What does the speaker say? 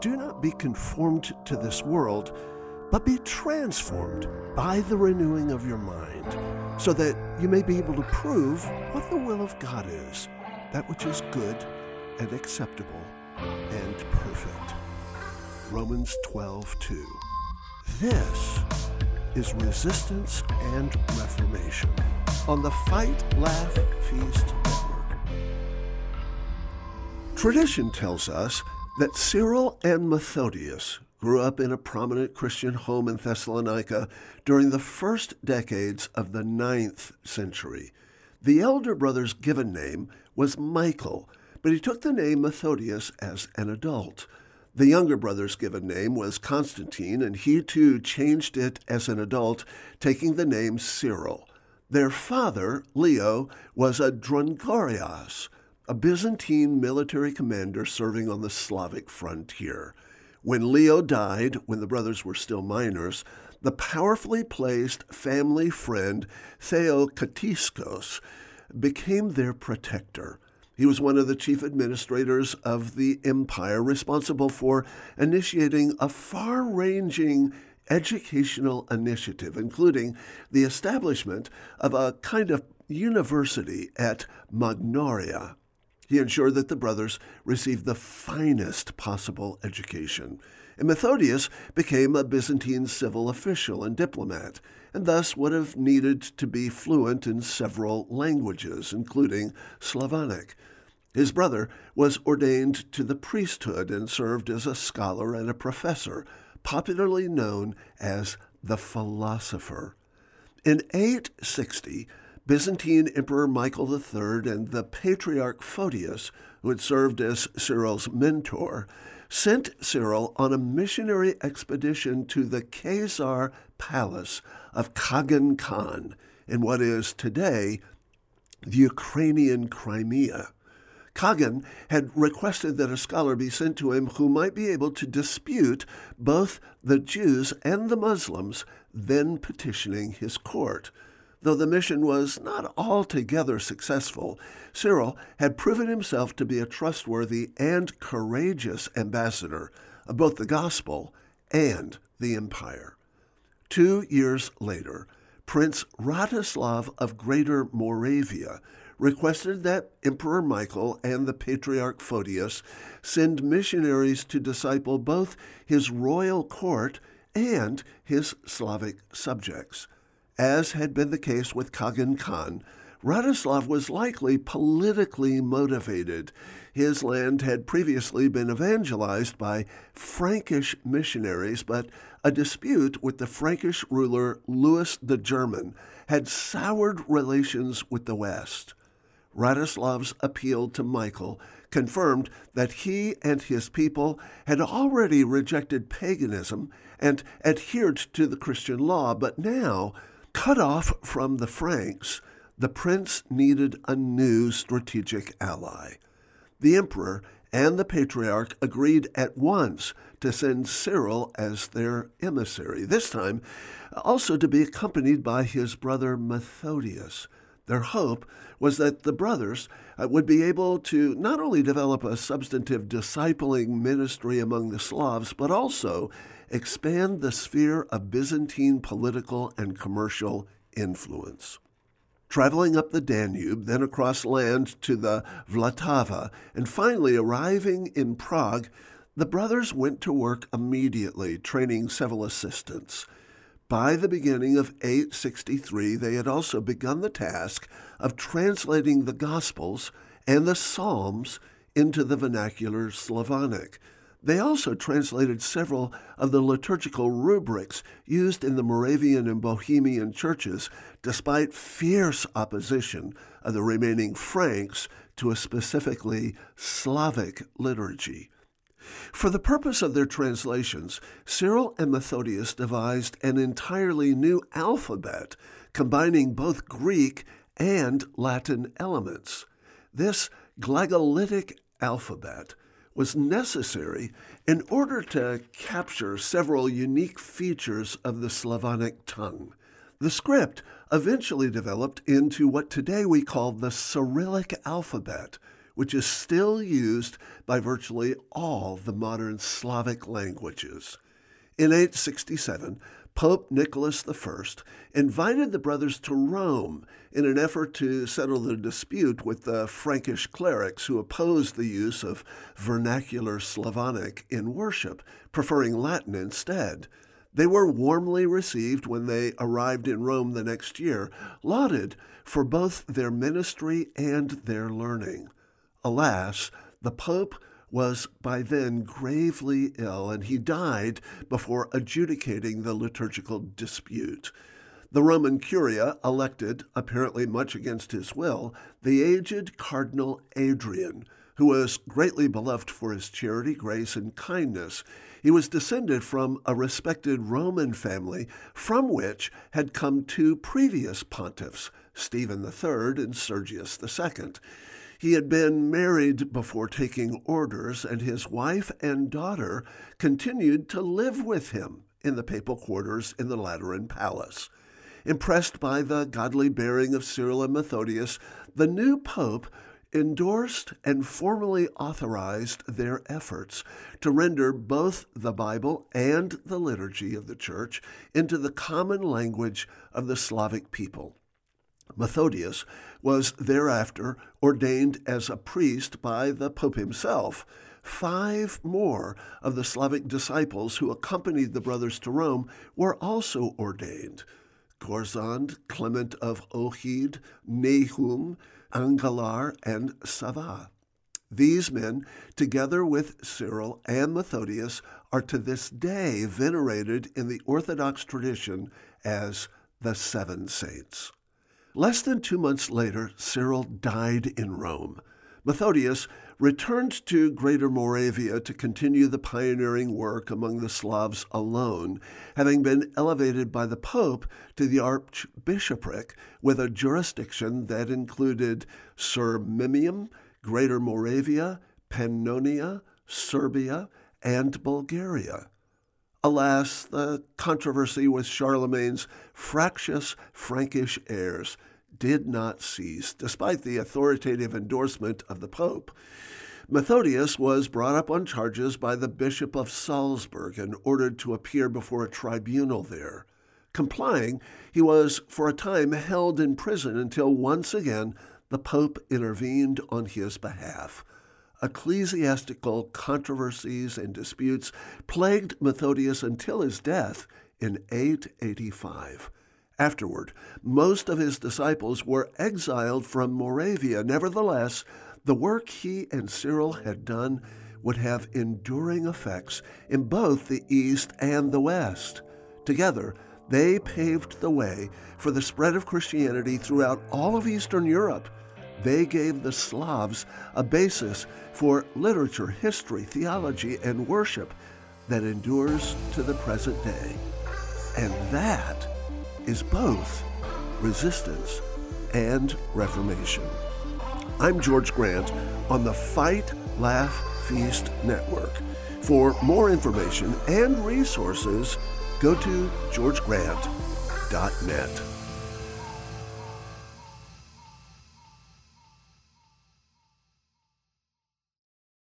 Do not be conformed to this world, but be transformed by the renewing of your mind, so that you may be able to prove what the will of God is, that which is good and acceptable and perfect. Romans 12 2. This is Resistance and Reformation on the Fight, Laugh, Feast. Tradition tells us that Cyril and Methodius grew up in a prominent Christian home in Thessalonica during the first decades of the ninth century. The elder brother's given name was Michael, but he took the name Methodius as an adult. The younger brother's given name was Constantine, and he too changed it as an adult, taking the name Cyril. Their father, Leo, was a Drungarios, a Byzantine military commander serving on the Slavic frontier. When Leo died, when the brothers were still minors, the powerfully placed family friend Theoktistos became their protector. He was one of the chief administrators of the empire, responsible for initiating a far ranging educational initiative, including the establishment of a kind of university at Magnaura. He ensured that the brothers received the finest possible education. And Methodius became a Byzantine civil official and diplomat, and thus would have needed to be fluent in several languages, including Slavonic. His brother was ordained to the priesthood and served as a scholar and a professor, popularly known as the philosopher. In 860, Byzantine Emperor Michael III and the Patriarch Photius, who had served as Cyril's mentor, sent Cyril on a missionary expedition to the Khazar palace of Kagan Khan in what is today the Ukrainian Crimea. Kagan had requested that a scholar be sent to him who might be able to dispute both the Jews and the Muslims then petitioning his court. Though the mission was not altogether successful, Cyril had proven himself to be a trustworthy and courageous ambassador of both the gospel and the empire. Two years later, Prince Rastislav of Greater Moravia requested that Emperor Michael and the Patriarch Photius send missionaries to disciple both his royal court and his Slavic subjects. As had been the case with Kagan Khan, Rastislav was likely politically motivated. His land had previously been evangelized by Frankish missionaries, but a dispute with the Frankish ruler Louis the German had soured relations with the West. Rastislav's appeal to Michael confirmed that he and his people had already rejected paganism and adhered to the Christian law, but now, cut off from the Franks, the prince needed a new strategic ally. The emperor and the patriarch agreed at once to send Cyril as their emissary, this time also to be accompanied by his brother Methodius. Their hope was that the brothers uh, would be able to not only develop a substantive discipling ministry among the Slavs, but also expand the sphere of Byzantine political and commercial influence. Traveling up the Danube, then across land to the Vltava, and finally arriving in Prague, the brothers went to work immediately, training several assistants. By the beginning of 863, they had also begun the task of translating the Gospels and the Psalms into the vernacular Slavonic. They also translated several of the liturgical rubrics used in the Moravian and Bohemian churches, despite fierce opposition of the remaining Franks to a specifically Slavic liturgy. For the purpose of their translations, Cyril and Methodius devised an entirely new alphabet combining both Greek and Latin elements. This glagolitic alphabet was necessary in order to capture several unique features of the Slavonic tongue. The script eventually developed into what today we call the Cyrillic alphabet, which is still used by virtually all the modern Slavic languages. In 867, Pope Nicholas I invited the brothers to Rome in an effort to settle the dispute with the Frankish clerics who opposed the use of vernacular Slavonic in worship, preferring Latin instead. They were warmly received when they arrived in Rome the next year, lauded for both their ministry and their learning. Alas, the Pope was by then gravely ill, and he died before adjudicating the liturgical dispute. The Roman Curia elected, apparently much against his will, the aged Cardinal Adrian, who was greatly beloved for his charity, grace, and kindness. He was descended from a respected Roman family from which had come two previous pontiffs, Stephen III and Sergius II. He had been married before taking orders, and his wife and daughter continued to live with him in the papal quarters in the Lateran Palace. Impressed by the godly bearing of Cyril and Methodius, the new pope endorsed and formally authorized their efforts to render both the Bible and the liturgy of the Church into the common language of the Slavic people. Methodius was thereafter ordained as a priest by the Pope himself. Five more of the Slavic disciples who accompanied the brothers to Rome were also ordained Gorazd, Clement of Ohrid, Nahum, Angelar, and Sava. These men, together with Cyril and Methodius, are to this day venerated in the Orthodox tradition as the Seven Saints. Less than two months later, Cyril died in Rome. Methodius returned to Greater Moravia to continue the pioneering work among the Slavs alone, having been elevated by the Pope to the archbishopric with a jurisdiction that included Sirmium, Greater Moravia, Pannonia, Serbia, and Bulgaria. Alas, the controversy with Charlemagne's fractious Frankish heirs did not cease, despite the authoritative endorsement of the Pope. Methodius was brought up on charges by the Bishop of Salzburg and ordered to appear before a tribunal there. Complying, he was for a time held in prison until once again the Pope intervened on his behalf ecclesiastical controversies and disputes plagued Methodius until his death in 885. Afterward, most of his disciples were exiled from Moravia. Nevertheless, the work he and Cyril had done would have enduring effects in both the East and the West. Together, they paved the way for the spread of Christianity throughout all of Eastern Europe they gave the Slavs a basis for literature, history, theology, and worship that endures to the present day. And that is both resistance and reformation. I'm George Grant on the Fight, Laugh, Feast Network. For more information and resources, go to georgegrant.net.